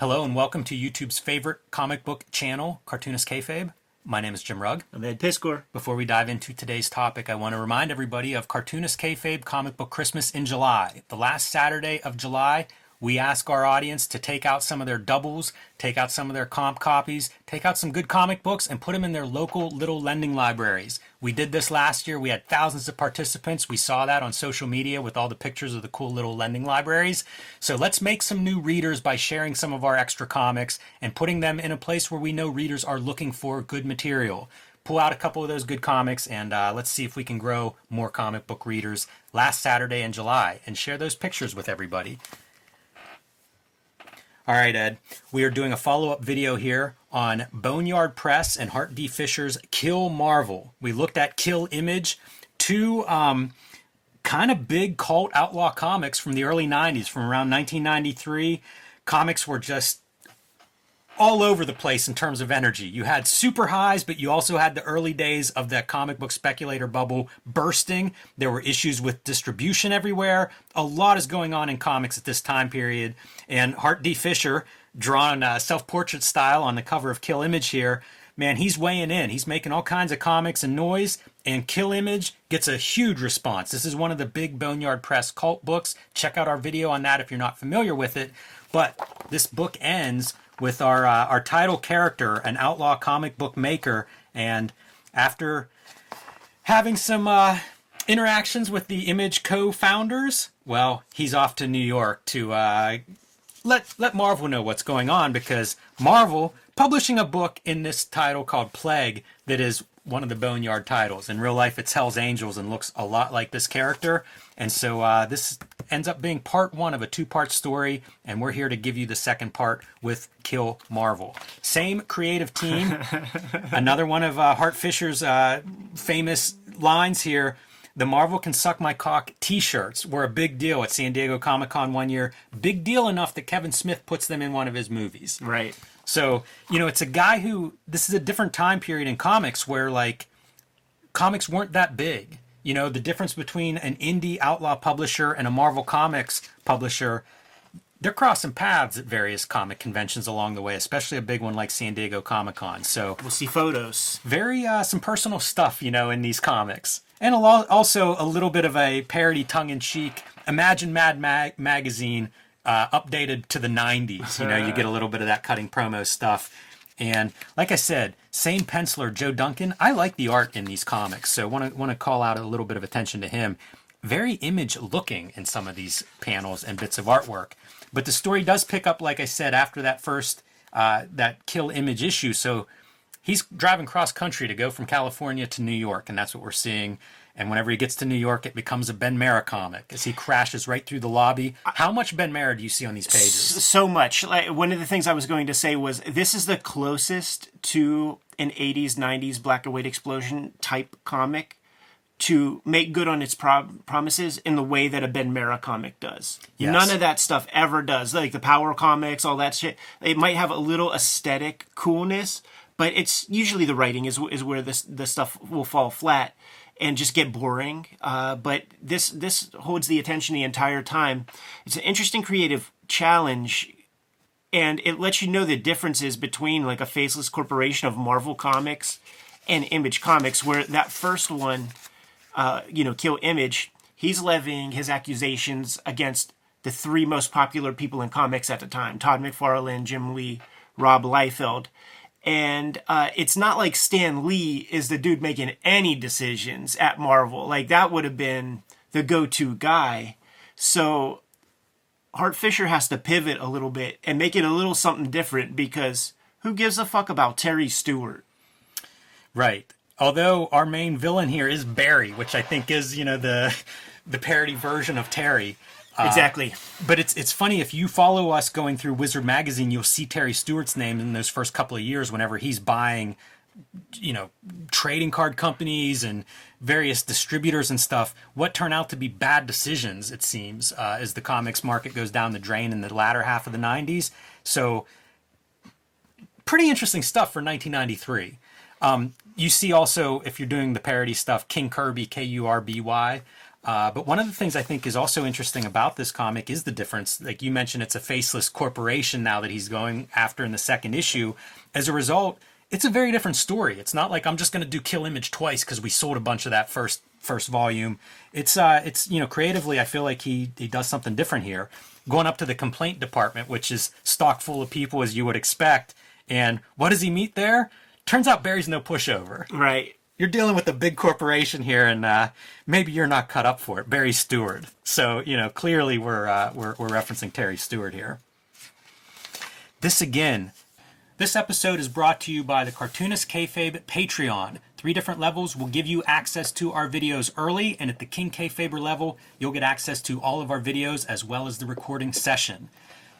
Hello and welcome to YouTube's favorite comic book channel, Cartoonist Kayfabe. My name is Jim Rugg. I'm Ed Piskor. Before we dive into today's topic, I want to remind everybody of Cartoonist Kayfabe Comic Book Christmas in July. The last Saturday of July, we ask our audience to take out some of their doubles, take out some of their comp copies, take out some good comic books, and put them in their local little lending libraries. We did this last year. We had thousands of participants. We saw that on social media with all the pictures of the cool little lending libraries. So let's make some new readers by sharing some of our extra comics and putting them in a place where we know readers are looking for good material pull out a couple of those good comics and uh, let's see if we can grow more comic book readers last Saturday in July and share those pictures with everybody. All right, Ed, we are doing a follow up video here on Boneyard Press and Hart D. Fisher's Kill Marvel. We looked at Kill Image, two um, kind of big cult outlaw comics from the early 90s, from around 1993. Comics were just all over the place in terms of energy. You had super highs, but you also had the early days of that comic book speculator bubble bursting. There were issues with distribution everywhere. A lot is going on in comics at this time period. And Hart D. Fisher, drawn uh, self portrait style on the cover of Kill Image here, man, he's weighing in. He's making all kinds of comics and noise, and Kill Image gets a huge response. This is one of the big Boneyard Press cult books. Check out our video on that if you're not familiar with it. But this book ends with our uh, our title character, an outlaw comic book maker, and after having some uh, interactions with the Image co-founders, well, he's off to New York to uh, let let Marvel know what's going on because Marvel publishing a book in this title called Plague that is one of the Boneyard titles. In real life, it's Hell's Angels and looks a lot like this character. And so uh, this ends up being part one of a two part story, and we're here to give you the second part with Kill Marvel. Same creative team. Another one of uh, Hart Fisher's uh, famous lines here. The Marvel Can Suck My Cock t shirts were a big deal at San Diego Comic Con one year. Big deal enough that Kevin Smith puts them in one of his movies. Right. So, you know, it's a guy who, this is a different time period in comics where, like, comics weren't that big. You know, the difference between an indie outlaw publisher and a Marvel Comics publisher, they're crossing paths at various comic conventions along the way, especially a big one like San Diego Comic Con. So we'll see photos. Very uh, some personal stuff, you know, in these comics, and a lot, also a little bit of a parody, tongue in cheek. Imagine Mad Mag- magazine uh, updated to the '90s. You know, you get a little bit of that cutting promo stuff and like I said, same penciler, Joe Duncan. I like the art in these comics, so want to want to call out a little bit of attention to him. Very image looking in some of these panels and bits of artwork, but the story does pick up, like I said, after that first uh, that kill image issue. So he's driving cross country to go from California to New York, and that's what we're seeing and whenever he gets to New York, it becomes a Ben Marra comic as he crashes right through the lobby. How much Ben Marra do you see on these pages? So much. Like one of the things I was going to say was this is the closest to an 80s, 90s black and white explosion type comic to make good on its pro- promises in the way that a Ben Marra comic does. Yes. None of that stuff ever does. Like the Power comics, all that shit. It might have a little aesthetic coolness, but it's usually the writing is is where this the stuff will fall flat and just get boring. Uh, but this this holds the attention the entire time. It's an interesting creative challenge, and it lets you know the differences between like a faceless corporation of Marvel Comics and Image Comics, where that first one, uh, you know, Kill Image, he's levying his accusations against the three most popular people in comics at the time: Todd McFarlane, Jim Lee, Rob Liefeld and uh, it's not like Stan Lee is the dude making any decisions at Marvel. Like that would have been the go-to guy. So Hart Fisher has to pivot a little bit and make it a little something different because who gives a fuck about Terry Stewart? Right. Although our main villain here is Barry, which I think is you know the the parody version of Terry. Uh, exactly. But it's it's funny if you follow us going through Wizard magazine, you'll see Terry Stewart's name in those first couple of years whenever he's buying you know trading card companies and various distributors and stuff. What turn out to be bad decisions it seems uh, as the comics market goes down the drain in the latter half of the 90s so pretty interesting stuff for 1993 um, you see also if you're doing the parody stuff king kirby k-u-r-b-y Uh, but one of the things I think is also interesting about this comic is the difference. Like you mentioned, it's a faceless corporation now that he's going after in the second issue. As a result, it's a very different story. It's not like I'm just going to do Kill Image twice because we sold a bunch of that first first volume. It's uh, it's you know creatively, I feel like he he does something different here. Going up to the complaint department, which is stock full of people as you would expect, and what does he meet there? Turns out Barry's no pushover. Right. You're dealing with a big corporation here, and uh, maybe you're not cut up for it. Barry Stewart. So you know clearly we're uh, we're we're referencing Terry Stewart here. This again this episode is brought to you by the Cartoonist Kayfabe Patreon. Three different levels will give you access to our videos early, and at the King Kayfaber level, you'll get access to all of our videos as well as the recording session.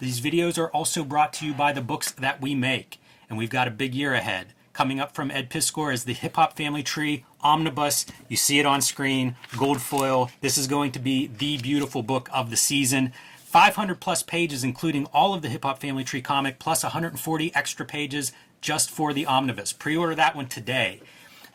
These videos are also brought to you by the books that we make, and we've got a big year ahead. Coming up from Ed Piskor is the Hip Hop Family Tree Omnibus. You see it on screen, gold foil. This is going to be the beautiful book of the season. 500 plus pages, including all of the Hip Hop Family Tree comic, plus 140 extra pages just for the omnibus. Pre order that one today.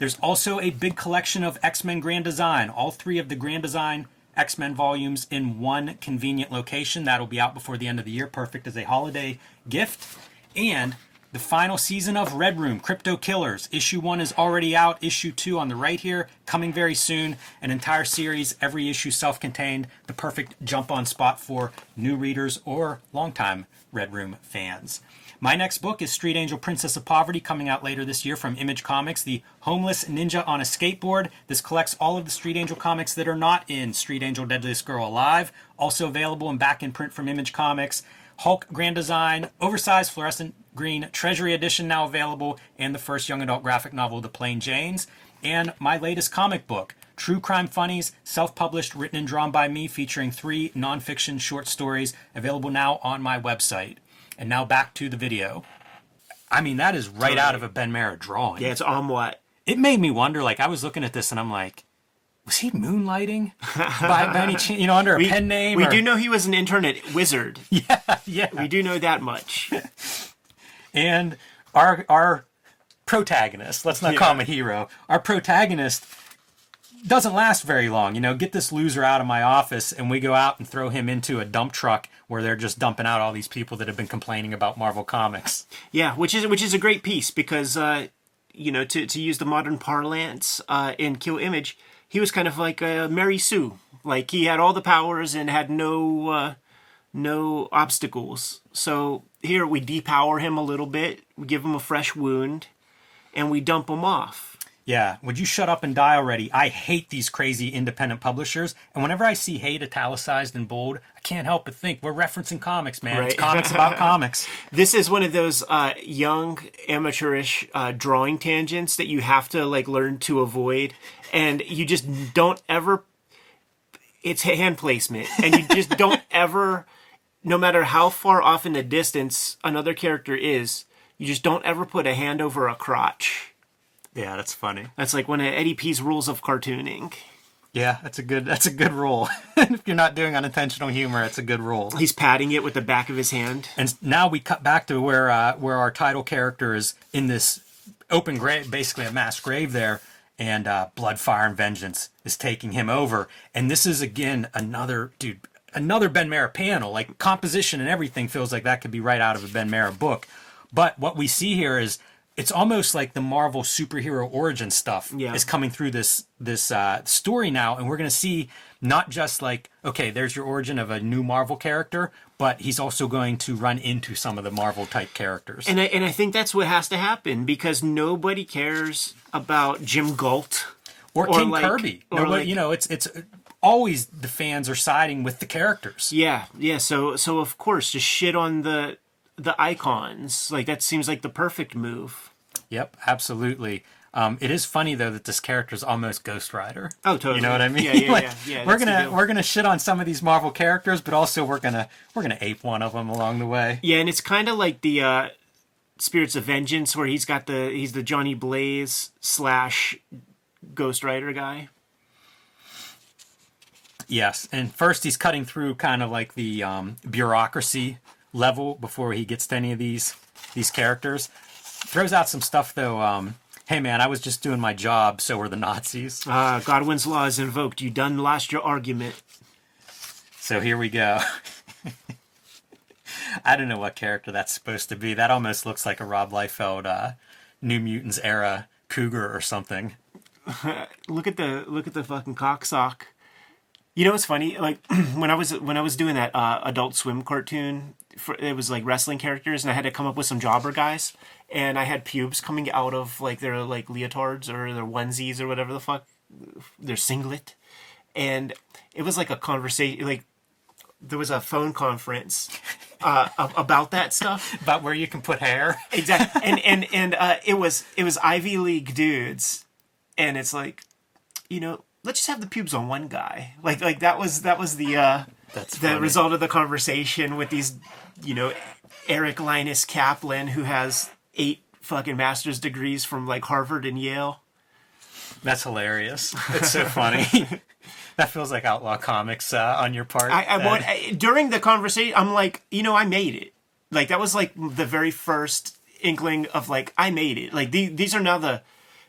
There's also a big collection of X Men Grand Design, all three of the Grand Design X Men volumes in one convenient location. That'll be out before the end of the year, perfect as a holiday gift. And the final season of Red Room, Crypto Killers. Issue one is already out. Issue two on the right here, coming very soon. An entire series, every issue self contained. The perfect jump on spot for new readers or longtime Red Room fans. My next book is Street Angel Princess of Poverty, coming out later this year from Image Comics, the homeless ninja on a skateboard. This collects all of the Street Angel comics that are not in Street Angel Deadliest Girl Alive, also available and back in print from Image Comics. Hulk Grand Design, oversized fluorescent green Treasury Edition now available, and the first young adult graphic novel, The Plain Janes, and my latest comic book, True Crime Funnies, self published, written and drawn by me, featuring three nonfiction short stories, available now on my website. And now back to the video. I mean, that is right out of a Ben Marra drawing. Yeah, it's on what? It made me wonder, like, I was looking at this and I'm like, was he moonlighting by, by any chance, you know, under a We, pen name? we or- do know he was an internet wizard. Yeah, yeah. We do know that much. and our our protagonist let's not call him a hero our protagonist doesn't last very long you know get this loser out of my office and we go out and throw him into a dump truck where they're just dumping out all these people that have been complaining about marvel comics Yeah, which is which is a great piece because uh, you know to to use the modern parlance uh, in Kill Image, he was kind of like uh, Mary Sue. Like he had all the powers and had no uh, no obstacles. So here we depower him a little bit, we give him a fresh wound, and we dump him off. yeah would you shut up and die already i hate these crazy independent publishers and whenever i see hate italicized in bold i can't help but think we're referencing comics man it's comics about comics This is one of those uh, young amateurish uh, drawing tangents that you have to like learn to avoid, and you just don't ever. It's hand placement, and you just don't ever, no matter how far off in the distance another character is, you just don't ever put a hand over a crotch. yeah that's funny That's like one of Eddie P's rules of cartooning. yeah that's a good that's a good rule if you're not doing unintentional humor it's a good rule He's patting it with the back of his hand. And now we cut back to where uh, where our title character is in this open grave, basically a mass grave there, and uh, blood, fire, and vengeance is taking him over. And this is again another dude, another Ben Marra panel. Like composition and everything feels like that could be right out of a Ben Marra book. But what we see here is it's almost like the Marvel superhero origin stuff Yeah. is coming through this this uh, story now, and we're going to see not just like okay, there's your origin of a new Marvel character, but he's also going to run into some of the Marvel type characters. And I, and I think that's what has to happen because nobody cares about Jim Galt or, or King like- Kirby. or Nobody, like- you know, it's it's always the fans are siding with the characters. Yeah, yeah. So so of course, just shit on the the icons. Like that seems like the perfect move. Yep, absolutely. Um, it is funny though that this character is almost Ghost Rider. Oh, totally. You know what I mean? Yeah, yeah, Like, yeah, yeah, we're gonna we're gonna shit on some of these Marvel characters, but also we're gonna we're gonna ape one of them along the way. Yeah, and it's kind of like the uh, Spirits of Vengeance, where he's got the he's the Johnny Blaze slash Ghost Rider guy. Yes, and first he's cutting through kind of like the um, bureaucracy level before he gets to any of these these characters. Throws out some stuff though. Um, Hey man, I was just doing my job, so were the Nazis. Uh, Godwin's law is invoked. You done lost your argument. So here we go. I don't know what character that's supposed to be. That almost looks like a Rob Liefeld uh, New Mutants era cougar or something. Look at the look at the fucking cocksock. You know what's funny? Like when I was when I was doing that uh, Adult Swim cartoon, for, it was like wrestling characters, and I had to come up with some jobber guys, and I had pubes coming out of like their like leotards or their onesies or whatever the fuck, their singlet, and it was like a conversation. Like there was a phone conference uh, about that stuff. About where you can put hair. Exactly, and and and uh, it was it was Ivy League dudes, and it's like, you know, let's just have the pubes on one guy. Like like that was that was the uh, That's the funny. result of the conversation with these, you know, Eric Linus Kaplan who has eight fucking master's degrees from like Harvard and Yale. That's hilarious. It's so funny. that feels like outlaw comics uh, on your part. I, I, want, I during the conversation, I'm like, you know, I made it. Like that was like the very first inkling of like I made it. Like the, these are now the,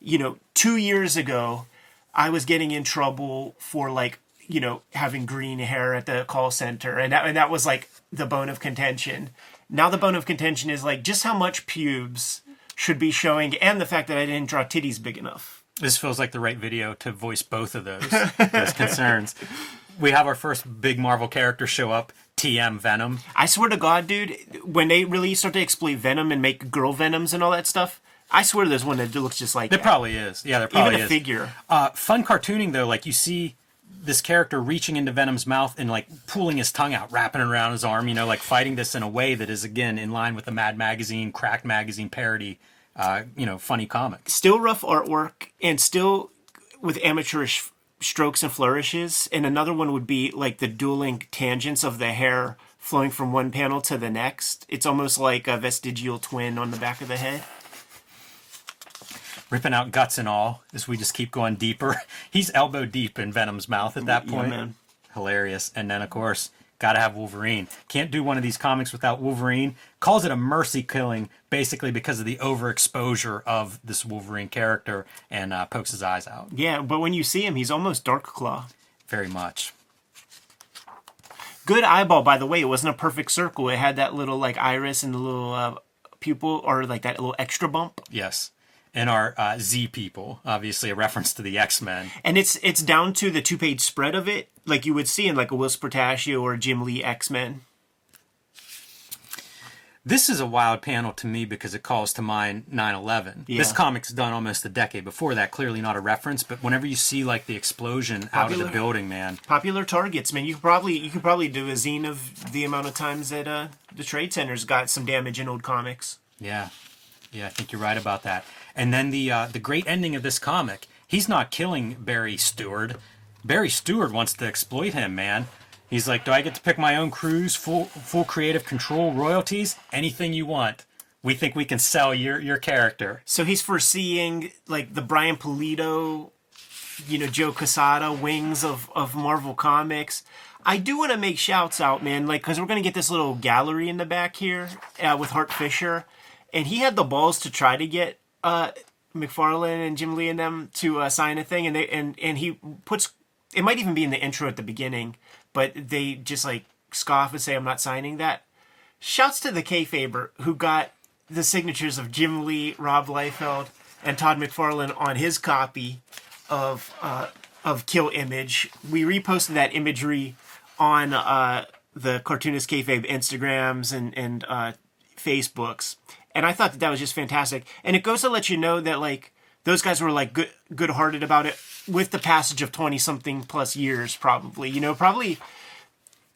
you know, two years ago, I was getting in trouble for like you know having green hair at the call center, and that and that was like the bone of contention. Now the bone of contention is like just how much pubes should be showing, and the fact that I didn't draw titties big enough. This feels like the right video to voice both of those, those concerns. We have our first big Marvel character show up, TM Venom. I swear to God, dude, when they really start to exploit Venom and make girl Venoms and all that stuff, I swear there's one that looks just like There that. probably is. Yeah, there probably Even a is. figure. Uh, fun cartooning though, like you see this character reaching into Venom's mouth and like pulling his tongue out, wrapping it around his arm, you know, like fighting this in a way that is again in line with the Mad Magazine, Cracked Magazine parody, uh, you know, funny comic. Still rough artwork and still with amateurish strokes and flourishes. And another one would be like the dueling tangents of the hair flowing from one panel to the next. It's almost like a vestigial twin on the back of the head. Ripping out guts and all as we just keep going deeper. He's elbow deep in Venom's mouth at that Yeah, point. man. Hilarious. And then of course, gotta have Wolverine. Can't do one of these comics without Wolverine. Calls it a mercy killing, basically because of the overexposure of this Wolverine character and uh, pokes his eyes out Yeah, but when you see him, he's almost Dark Claw. very much. Good eyeball, by the way. It wasn't a perfect circle. It had that little like iris and the little uh, pupil, or like that little extra bump. Yes. And our uh, Z people, obviously a reference to the X Men. and it's it's down to the two page spread of it, like you would see in like a Whilce Portacio or Jim Lee X Men. This is a wild panel to me because it calls to mind 9/11. This comic's done almost a decade before that. Clearly not a reference, but whenever you see like the explosion out of the building, man, Popular targets, man. You could probably you could probably do a zine of the amount of times that uh, the trade centers got some damage in old comics. Yeah, yeah, I think you're right about that. And then the uh, the great ending of this comic, he's not killing Barry Stewart. Barry Stewart wants to exploit him, man. He's like, "Do I get to pick my own crews, full full creative control, royalties, anything you want? We think we can sell your your character." So he's foreseeing like the Brian Polito, you know, Joe Quesada wings of of Marvel Comics. I do want to make shouts out, man, like because we're gonna get this little gallery in the back here uh, with Hart Fisher, and he had the balls to try to get uh, McFarlane and Jim Lee and them to uh, sign a thing, and they and and he puts it might even be in the intro at the beginning, but they just like scoff and say, "I'm not signing that." Shouts to the Kayfaber who got the signatures of Jim Lee, Rob Liefeld, and Todd McFarlane on his copy of uh, of Kill Image. We reposted that imagery on uh, the cartoonist Kayfabe Instagrams and and uh, Facebooks, and I thought that that was just fantastic. And it goes to let you know that like those guys were like good good hearted about it with the passage of twenty something plus years, probably. You know, probably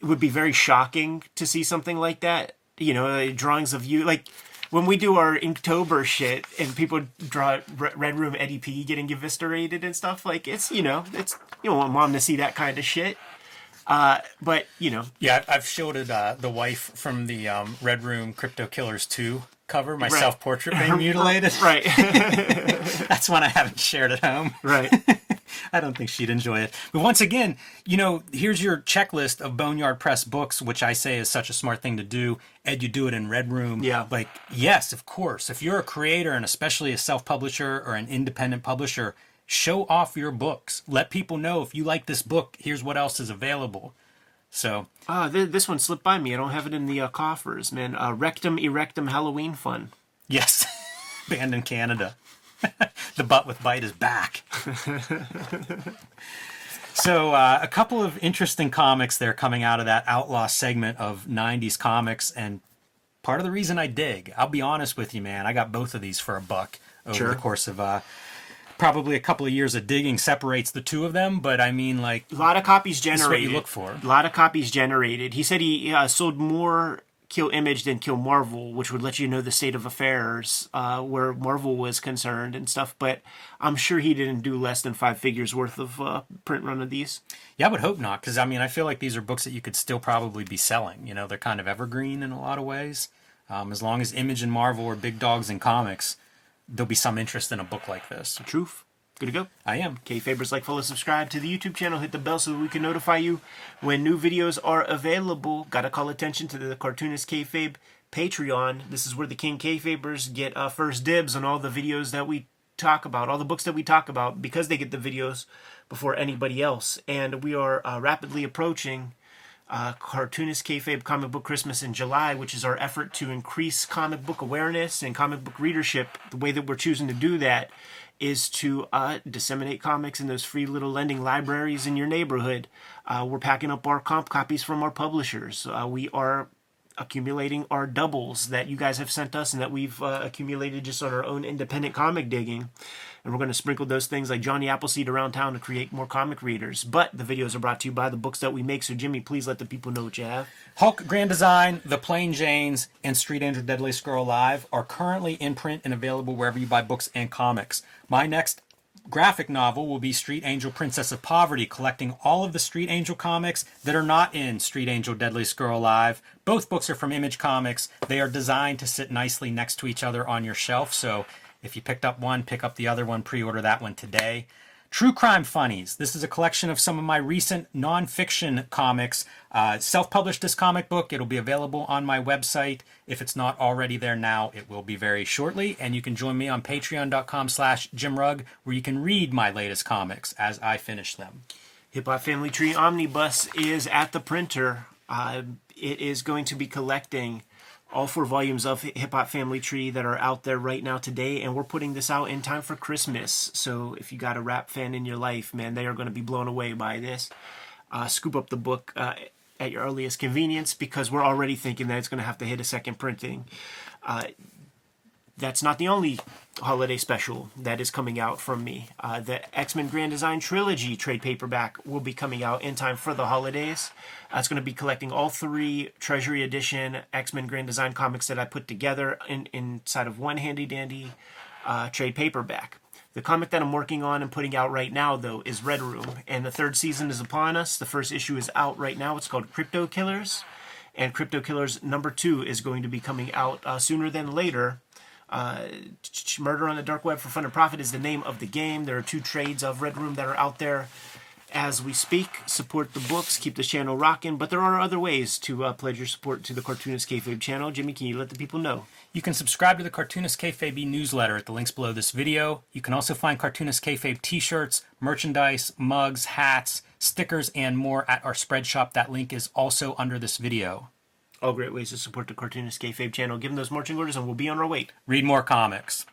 it would be very shocking to see something like that. You know, uh, drawings of you like when we do our Inktober shit and people draw Red Room Eddie P getting eviscerated and stuff. Like it's you know it's you don't want mom to see that kind of shit. Uh, but you know, Yeah, I've shielded uh, the wife from the um, Red Room Crypto Killers 2 cover, my Right. self portrait being mutilated. right, That's one I haven't shared at home. right. I don't think she'd enjoy it. But once again, you know, here's your checklist of Boneyard Press books, which I say is such a smart thing to do. Ed, you do it in Red Room. Yeah. Like, yes, of course. If you're a creator and especially a self publisher or an independent publisher, show off your books. Let people know if you like this book, here's what else is available. So, Ah, th- this one slipped by me. I don't have it in the uh, coffers, man. Uh, Rectum Erectum Halloween Fun. yes, banned in Canada. the butt with bite is back. so, uh, a couple of interesting comics there coming out of that outlaw segment of 90s comics. And part of the reason I dig, I'll be honest with you, man, I got both of these for a buck over Sure. the course of uh, probably a couple of years of digging separates the two of them. But I mean, like, A lot of copies generated. what you look for. A lot of copies generated. He said he uh, sold more Kill Image than Kill Marvel, which would let you know the state of affairs uh, where Marvel was concerned and stuff. But I'm sure he didn't do less than five figures worth of uh, print run of these. Yeah, I would hope not, because I mean, I feel like these are books that you could still probably be selling. You know, they're kind of evergreen in a lot of ways. Um, as long as Image and Marvel are big dogs in comics, there'll be some interest in a book like this. Truth. Good to go. I am. Okay, favors like, follow, subscribe to the YouTube channel, hit the bell so we can notify you when new videos are available. Gotta call attention to the Cartoonist Kayfabe Patreon. This is where the King Kayfabers get uh, first dibs on all the videos that we talk about, all the books that we talk about, because they get the videos before anybody else. And we are uh, rapidly approaching uh, Cartoonist Kayfabe Comic Book Christmas in July, which is our effort to increase comic book awareness and comic book readership. The way that we're choosing to do that is to uh, disseminate comics in those free little lending libraries in your neighborhood. Uh, we're packing up our comp copies from our publishers. Uh, we are accumulating our doubles that you guys have sent us and that we've uh, accumulated just on our own independent comic digging. And we're going to sprinkle those things like Johnny Appleseed around town to create more comic readers. But the videos are brought to you by the books that we make. So, Jimmy, please let the people know what you have. Hulk Grand Design, The Plain Janes, and Street Angel Deadly Girl Live are currently in print and available wherever you buy books and comics. My next graphic novel will be Street Angel Princess of Poverty, collecting all of the Street Angel comics that are not in Street Angel Deadliest Girl Alive. Both books are from Image Comics. They are designed to sit nicely next to each other on your shelf, so if you picked up one, pick up the other one, pre order that one today. True Crime Funnies. This is a collection of some of my recent nonfiction comics. Uh, Self published this comic book. It'll be available on my website. If it's not already there now, it will be very shortly. And you can join me on patreon.com slash jimrugg, where you can read my latest comics as I finish them. Hip Hop Family Tree Omnibus is at the printer. Uh, it is going to be collecting all four volumes of Hip Hop Family Tree that are out there right now today, and we're putting this out in time for Christmas. So if you got a rap fan in your life, man, they are going to be blown away by this. Uh, scoop up the book uh, at your earliest convenience because we're already thinking that it's going to have to hit a second printing. Uh, that's not the only holiday special that is coming out from me. Uh, the X Men Grand Design Trilogy trade paperback will be coming out in time for the holidays. Uh, it's going to be collecting all three Treasury Edition X Men Grand Design comics that I put together in, inside of one handy dandy uh, trade paperback. The comic that I'm working on and putting out right now, though, is Red Room, and the third season is upon us. The first issue is out right now. It's called Crypto Killers, and Crypto Killers number two is going to be coming out uh, sooner than later. Uh, Murder on the Dark Web for Fun and Profit is the name of the game. There are two trades of Red Room that are out there as we speak. Support the books, keep the channel rocking. But there are other ways to uh, pledge your support to the Cartoonist Kayfabe channel. Jimmy, can you let the people know? You can subscribe to the Cartoonist Kayfabe newsletter at the links below this video. You can also find Cartoonist Kayfabe t-shirts, merchandise, mugs, hats, stickers, and more at our spread shop. That link is also under this video. All great ways to support the Cartoonist Kayfabe channel. Give them those marching orders and we'll be on our way. Read more comics.